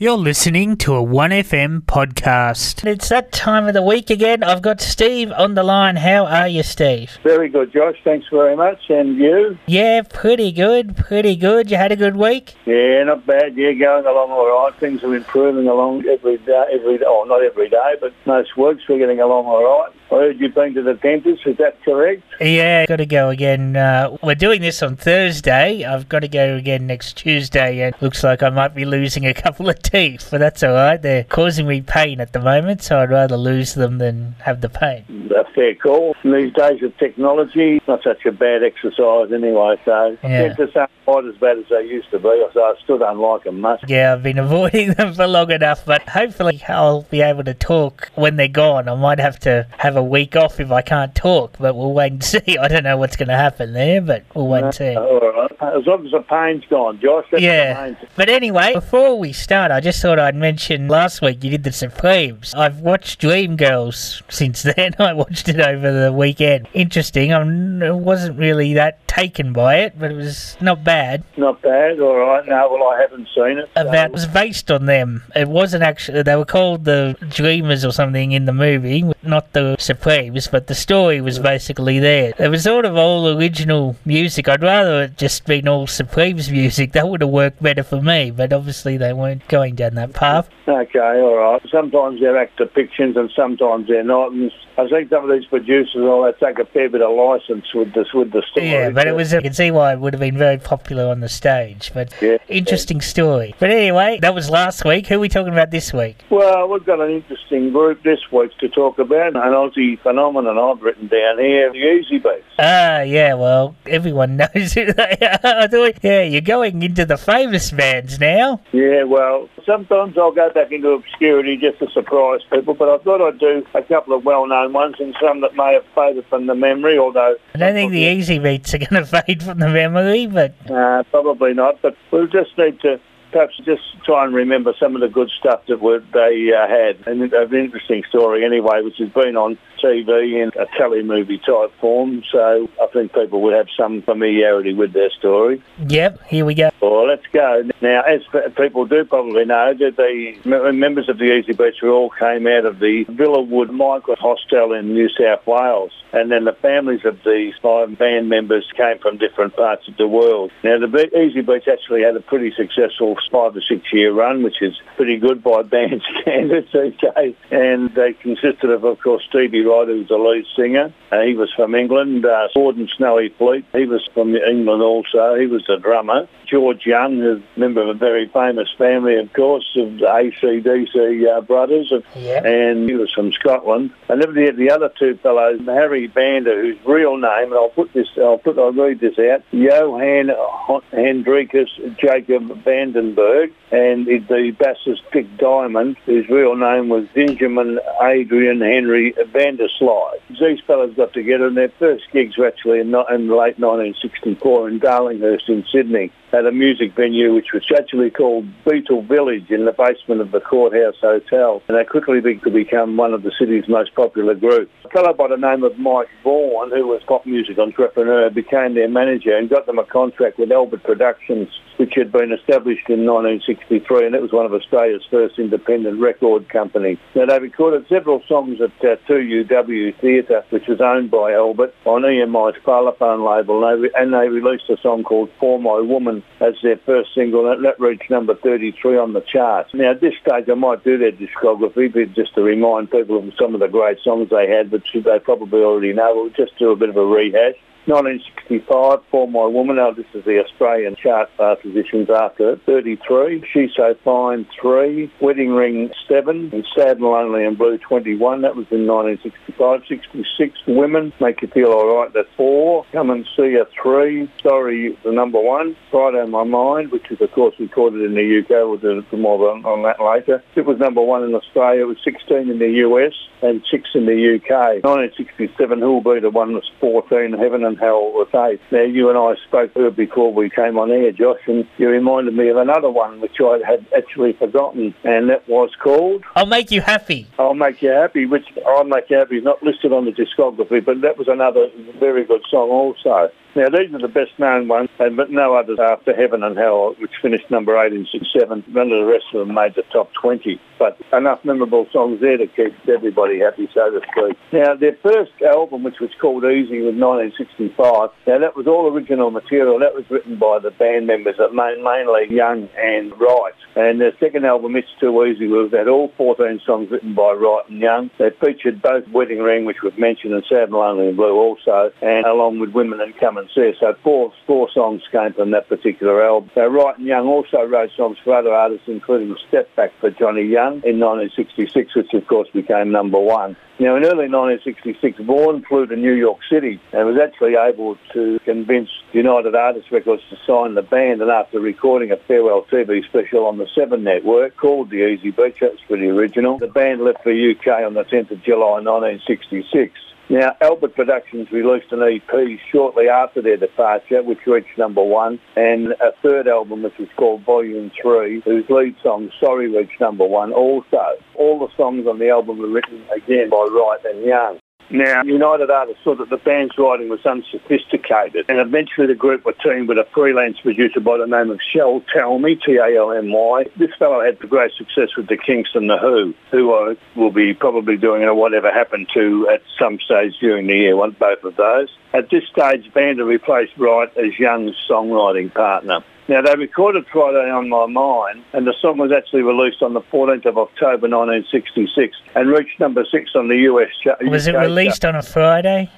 You're listening to a 1FM podcast. It's that time of the week again. I've got Steve on the line. How are you, Steve? Very good, Josh. Thanks very much. And you? Yeah, pretty good. Pretty good. You had a good week? Yeah, not bad. Yeah, going along all right. Things are improving along every day. Every day. Oh, not every day, but most weeks we're getting along all right. I heard you've been to the dentist. Is that correct? Yeah, got to go again. Uh, we're doing this on Thursday. I've got to go again next Tuesday, and looks like I might be losing a couple of teeth, but that's all right. They're causing me pain at the moment, so I'd rather lose them than have the pain. A fair call. In these days of technology, it's not such a bad exercise anyway. So Yeah. dentists aren't quite as bad as they used to be. So I still don't like them much. Yeah, I've been avoiding them for long enough, but hopefully I'll be able to talk when they're gone. I might have to have a week off if I can't talk, but we'll wait and see. I don't know what's going to happen there, but we'll wait and see. All right. As long as the pain's gone, Josh. That's Yeah. But anyway, before we start, I just thought I'd mention last week you did the Supremes. I've watched Dreamgirls since then. I watched it over the weekend. Interesting. I wasn't really that taken by it, but it was not bad. Not bad. All right. No, well, I haven't seen it. so- About it was based on them. It wasn't actually. They were called the Dreamers or something in the movie, not the Supremes. But the story was basically there. It was sort of all original music. I'd rather it just been all Supremes music. That would have worked better for me. But obviously they weren't going down that path. Okay, all right. Sometimes they're act depictions and sometimes they're not. And I think some of these producers, all they take a fair bit of license with this with the story. Yeah, but it was. You can see why it would have been very popular on the stage. But Yeah. interesting story. But anyway, that was last week. Who are we talking about this week? Well, we've got an interesting group this week to talk about. An Aussie phenomenon I've written down here, the Easybeats. Ah, yeah, well, everyone knows who they are. Yeah, you're going into the famous bands now. Yeah, well, sometimes I'll go back into obscurity just to surprise people, but I thought I'd do a couple of well-known ones and some that may have faded from the memory, although I don't think the Easybeats are going to fade from the memory, but Uh, probably not, but we'll just need to perhaps just try and remember some of the good stuff that they uh, had. And an interesting story anyway, which has been on TV in a telemovie type form, so I think people would have some familiarity with their story. yep, here we go. Well, let's go. Now, as people do probably know, that the members of the Easy were all came out of the Villawood Migrant Hostel in New South Wales. And then the families of these five band members came from different parts of the world. Now, the Easy actually had a pretty successful five or six year run, which is pretty good by band standards these days. And they consisted of, of course, Stevie Wright, who was the lead singer. Uh, he was from England. Uh, Gordon Snowy Fleet, he was from England also. He was the drummer. George Young, a member of a very famous family, of course, of the ACDC uh, brothers. Yep. and he was from Scotland. And then the, the other two fellows, Harry Vanda, whose real name, and I'll put this, I'll put, I'll read this out, Johann Hendrikus Jacob Vandenberg, and the the bassist Dick Diamonde, whose real name was Benjamin Adrian Henry Vanderslide. These fellows got together, and their first gigs were actually in, in late 1964 in Darlinghurst in Sydney at a music venue which was actually called Beatle Village in the basement of the Courthouse Hotel. And they quickly to become one of the city's most popular groups. A fellow by the name of Mike Vaughan, who was pop music entrepreneur, became their manager and got them a contract with Albert Productions, which had been established in 1963, and it was one of Australia's first independent record companies. Now, they recorded several songs at uh, 2UW Theatre, which was owned by Albert, on EMI's Parlophone label, and they, re- and they released a song called For My Woman as their first single, and that reached number 33 on the charts. Now, at this stage, I might do their discography, but just to remind people of some of the great songs they had, but they probably already know. We'll just do a bit of a rehash. 1965, For My Woman. Now, this is the Australian chart uh, positions after it. 33, She's So Fine, 3, Wedding Ring, 7, and Sad and Lonely and Blue, 21. That was in 1965. 66, Women, Make You Feel Alright, that's 4. Come and See Her, 3. Sorry, the number 1. Friday on My Mind, which is, of course, recorded in the UK. We'll do more on, on that later. It was number 1 in Australia. It was 16 in the US and 6 in the UK. 1967, Who'll Be the One was 14, Heaven and Was 8. Now, you and I spoke to her before we came on air, Josh, and you reminded me of another one which I had actually forgotten, and that was called I'll make you happy. I'll Make You Happy, which I'll Make You Happy is not listed on the discography, but that was another very good song also. Now, these are the best known ones, and but no others after Heaven and Hell, which finished number eight in 67. None of the rest of them made the top 20. But enough memorable songs there to keep everybody happy, so to speak. Now, their first album, which was called Easy, was 1965. Now, that was all original material. That was written by the band members, mainly Young and Wright. And their second album, It's Too Easy, was had all 14 songs written by Wright and Young. They featured both Wedding Ring, which we've mentioned, and Sad and Lonely and Blue also, and along with Women and And. So four, four songs came from that particular album. So Wright and Young also wrote songs for other artists, including Step Back for Johnny Young in 1966, which of course became number one. Now, in early 1966, Vaughan flew to New York City and was actually able to convince United Artists Records to sign the band. And after recording a farewell TV special on the Seven Network called The Easybeats, that was pretty original, the band left for UK on the 10th of July 1966. Now, Albert Productions released an EP shortly after their departure, which reached number one, and a third album, which was called Volume 3, whose lead song, Sorry, reached number one also. All the songs on the album were written again by Wright and Young. Now, United Artists saw that the band's writing was unsophisticated, and eventually the group were teamed with a freelance producer by the name of Shel Talmy, T-A-L-M-Y. This fellow had great success with the Kinks and the Who, who I will be probably doing a Whatever Happened to at some stage during the year, one both of those. At this stage, Vanda replaced Wright as Young's songwriting partner. Now, they recorded Friday on My Mind, and the song was actually released on the 14th of October 1966 and reached number six on the US chart. Was it released on a Friday?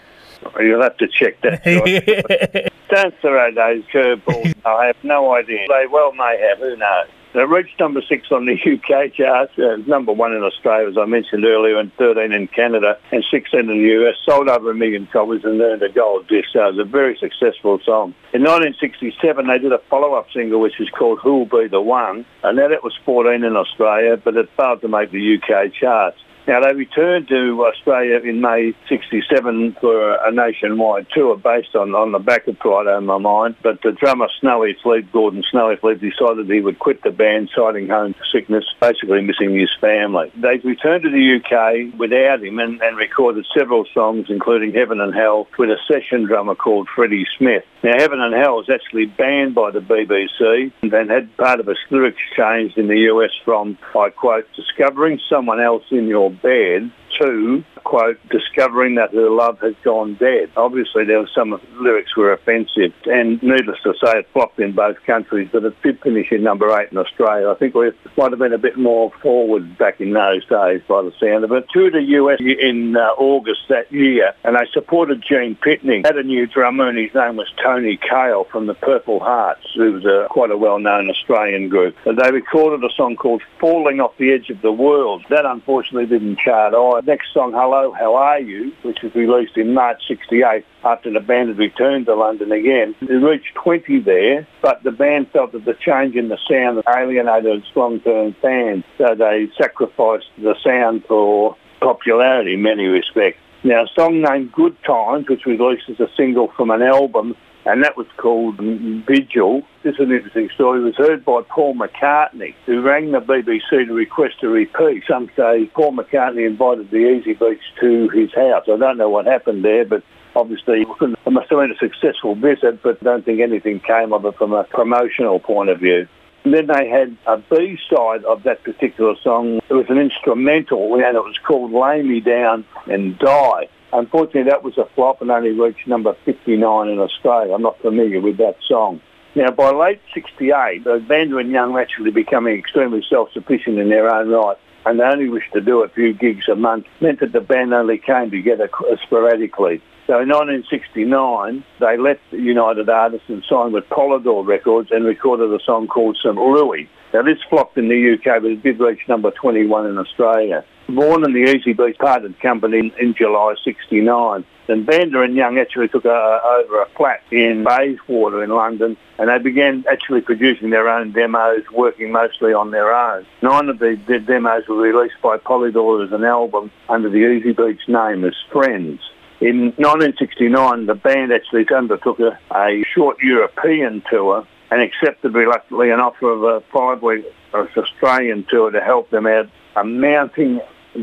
You'll have to check that. Don't throw those curveballs. I have no idea. They well may have, who knows? It reached number six on the UK charts, uh, number one in Australia, as I mentioned earlier, and 13 in Canada, and 16 in the US. Sold over a million copies and earned a gold disc. So it was a very successful song. In 1967, they did a follow-up single, which is called Who'll Be the One, and that was 14 in Australia, but it failed to make the UK charts. Now, they returned to Australia in May 67 for a nationwide tour based on, on the back of Friday on My Mind, but the drummer Snowy Fleet, Gordon Snowy Fleet, decided he would quit the band, citing home sickness, basically missing his family. They returned to the UK without him and, and recorded several songs, including Heaven and Hell, with a session drummer called Freddie Smith. Now, Heaven and Hell was actually banned by the BBC and had part of its lyrics changed in the US from, I quote, discovering someone else in your bed to, quote, discovering that her love has gone dead. Obviously, there were some lyrics were offensive, and needless to say, it flopped in both countries, but it did finish in number eight in Australia. I think we might have been a bit more forward back in those days by the sound of it. To the US in uh, August that year, and they supported Gene Pitney. Had a new drummer, and his name was Tony Cahill from the Purple Hearts, who was a, quite a well-known Australian group. And they recorded a song called Falling Off the Edge of the World. That unfortunately didn't chart either next song, Hello, How Are You, which was released in March 68 after the band had returned to London again. It reached 20 there, but the band felt that the change in the sound alienated its long-term fans, so they sacrificed the sound for popularity in many respects. Now, a song named Good Times, which was released as a single from an album, and that was called Vigil. This is an interesting story. It was heard by Paul McCartney, who rang the BBC to request a repeat. Some say Paul McCartney invited the Easybeats to his house. I don't know what happened there, but obviously it must have been a successful visit, but don't think anything came of it from a promotional point of view. And then they had a B-side of that particular song. It was an instrumental, and it was called Lay Me Down and Die. Unfortunately, that was a flop and only reached number 59 in Australia. I'm not familiar with that song. Now, by late 68, the Vanda and Young were actually becoming extremely self-sufficient in their own right, and they only wished to do a few gigs a month, meant that the band only came together uh, sporadically. So in 1969, they left United Artists and signed with Polydor Records and recorded a song called St. Louis. Now this flopped in the UK, but it did reach number 21 in Australia. Vaughan in the Easybeats parted company in, in July 69. And Vanda and Young actually took a, over a flat in Bayswater in London and they began actually producing their own demos, working mostly on their own. Nine of the, the demos were released by Polydor as an album under the Easybeats name as Friends. In 1969, the band actually undertook a, a short European tour and accepted reluctantly an offer of a five-week uh, Australian tour to help them out, amounting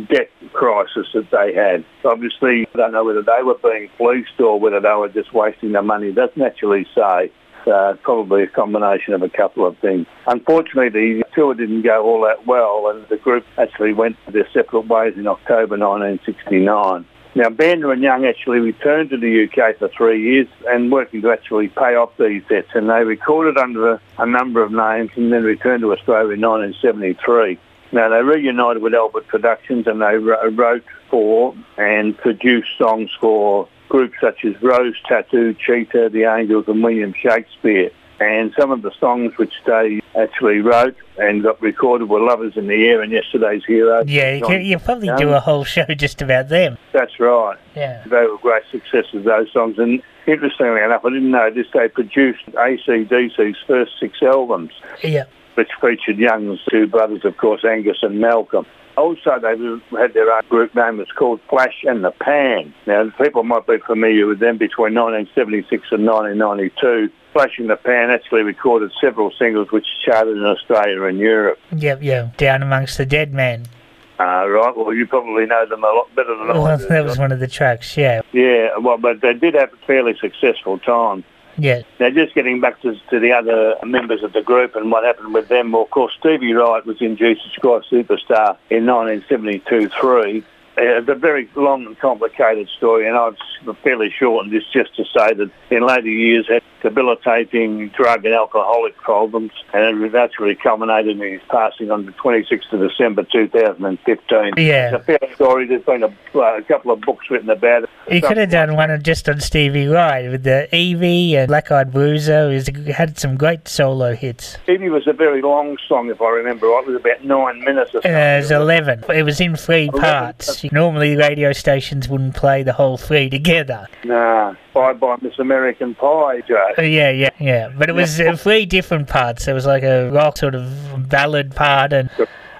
debt crisis that they had. Obviously, I don't know whether they were being fleeced or whether they were just wasting their money. Doesn't actually say. Uh, probably a combination of a couple of things. Unfortunately, the tour didn't go all that well, and the group actually went their separate ways in October 1969. Now, Vanda and Young actually returned to the UK for three years and working to actually pay off these debts, and they recorded under a number of names and then returned to Australia in 1973. Now, they reunited with Albert Productions and they wrote for and produced songs for groups such as Rose Tattoo, Cheetah, The Angels and William Shakespeare. And some of the songs which they actually wrote and got recorded were Love Is in the Air and Yesterday's Hero. Yeah, you, can, probably do a whole show just about them. That's right. Yeah. They were great successes, those songs. And interestingly enough, I didn't know this, they produced ACDC's first six albums. Yeah. Which featured Young's two brothers, of course, Angus and Malcolm. Also, they had their own group name. It's called Flash and the Pan. Now, people might be familiar with them between 1976 and 1992. Flash and the Pan actually recorded several singles which charted in Australia and Europe. Yep, yeah. Down Amongst the Dead Men. Uh, right, well, you probably know them a lot better than well, I do. That was one of the tracks, yeah. Yeah, well, but they did have a fairly successful time. Yeah. Now, just getting back to, to the other members of the group and what happened with them, well, of course, Stevie Wright was in Jesus Christ Superstar in 1972-3. Uh, it's a very long and complicated story, and I've fairly shortened this just to say that in later years debilitating drug and alcoholic problems, and it actually culminated in his passing on the 26th of December 2015. Yeah. It's a fair story. There's been a, uh, a couple of books written about it. You could have done one just on Stevie Wright with the Evie and Black Eyed Bruiser. He had some great solo hits. Evie was a very long song, if I remember right. It was about nine minutes or something. Uh, it was 11. It was in three parts. Normally, radio stations wouldn't play the whole three together. Nah, by by Miss American Pie, Joe. Uh, yeah, yeah, yeah. But it was uh, three different parts. There was like a rock sort of ballad part and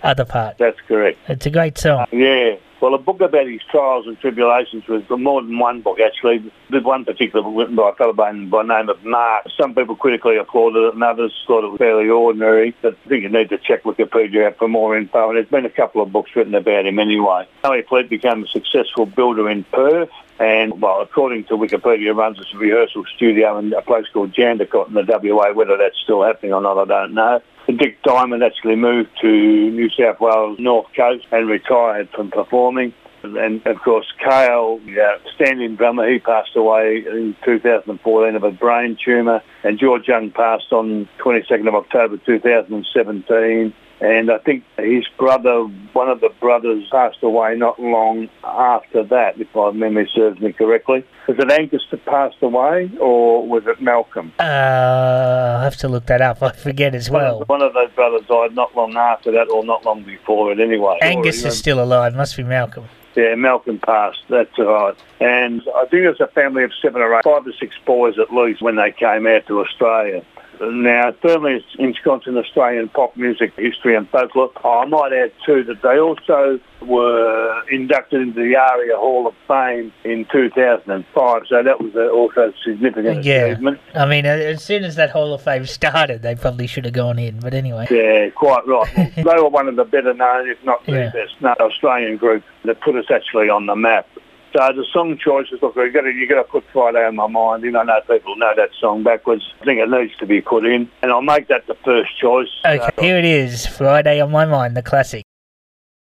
other part. That's correct. It's a great song. Yeah. Well, a book about his trials and tribulations was more than one book, actually. There's one particular book written by a fellow by, the name of Mark. Some people critically applauded it and others thought it was fairly ordinary. But I think you need to check Wikipedia out for more info. And there's been a couple of books written about him anyway. Snowy Fleet became a successful builder in Perth. And, well, according to Wikipedia, runs a rehearsal studio in a place called Jandakot in the WA. Whether that's still happening or not, I don't know. Dick Diamonde actually moved to New South Wales North Coast and retired from performing. And of course, Cahill, yeah, standing drummer, he passed away in 2014 of a brain tumour. And George Young passed on 22nd of October 2017. And I think his brother, one of the brothers, passed away not long after that, if my memory serves me correctly. Was it Angus that passed away, or was it Malcolm? Uh, I'll have to look that up. I forget as well. One of those brothers died not long after that, or not long before it anyway. Angus is still alive. Must be Malcolm. Yeah, Malcolm passed. That's right. And I think it was a family of seven or eight, five or six boys at least when they came out to Australia. Now, firmly ensconced in Australian pop music history and folklore. I might add too that they also were inducted into the ARIA Hall of Fame in 2005, so that was also a significant yeah. achievement. I mean, as soon as that Hall of Fame started, they probably should have gone in, but anyway. Yeah, quite right. they were one of the better known, if not the Yeah. best known Australian group that put us actually on the map. So the song choices, look, you got you got to put Friday on my mind. You know, I know people know that song backwards. I think it needs to be put in, and I'll make that the first choice. Okay, Uh, here it is. Friday on my mind, the classic.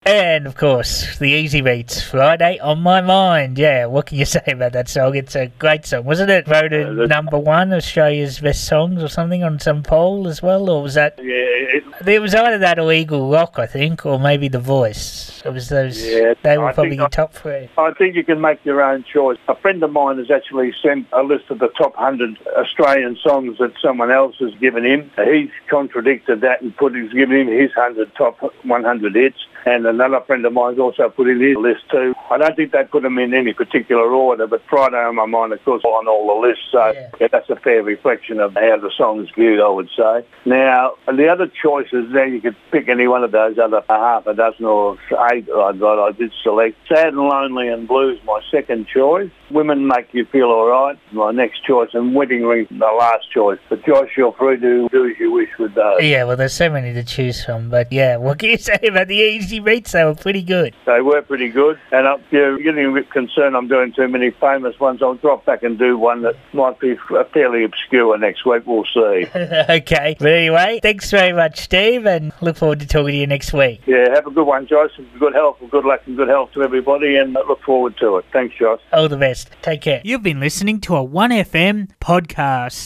And of course, the Easybeats. Friday on my mind. Yeah, what can you say about that song? It's a great song, wasn't it? Voted Uh, number one Australia's best songs or something on some poll as well, or was that? yeah, it, There was either that or Eagle Rock, I think, or maybe The Voice. It was those. Yeah, they were I probably your I- top three. I think you can make your own choice. A friend of mine has actually sent a list of the top 100 Australian songs that someone else has given him. He's contradicted that and put he's given him his 100 top 100 hits. And another friend of mine's also put in his list too. I don't think they put them in any particular order, but Friday on my mind, of course, on all the lists. So Yeah. yeah, that's a fair reflection of how the song's viewed, I would say. Now, the other choices, then you could pick any one of those other half a dozen or eight I got. I did select Sad and Lonely and Blues, my second choice. Women Make You Feel Alright, my next choice. And Wedding Ring, the last choice. But Josh, you're free to do as you wish with those. Yeah, well, there's so many to choose from, but yeah, what can you say about the easy crazy beats. They were pretty good. They were pretty good. And uh, I'm you're getting a bit concerned I'm doing too many famous ones. I'll drop back and do one that might be uh, fairly obscure next week. We'll see. okay. But anyway, thanks very much, Steve, and look forward to talking to you next week. Yeah, have a good one, Joyce. Good health, good luck, and good health to everybody, and uh, look forward to it. Thanks, Joyce. All the best. Take care. You've been listening to a 1FM podcast.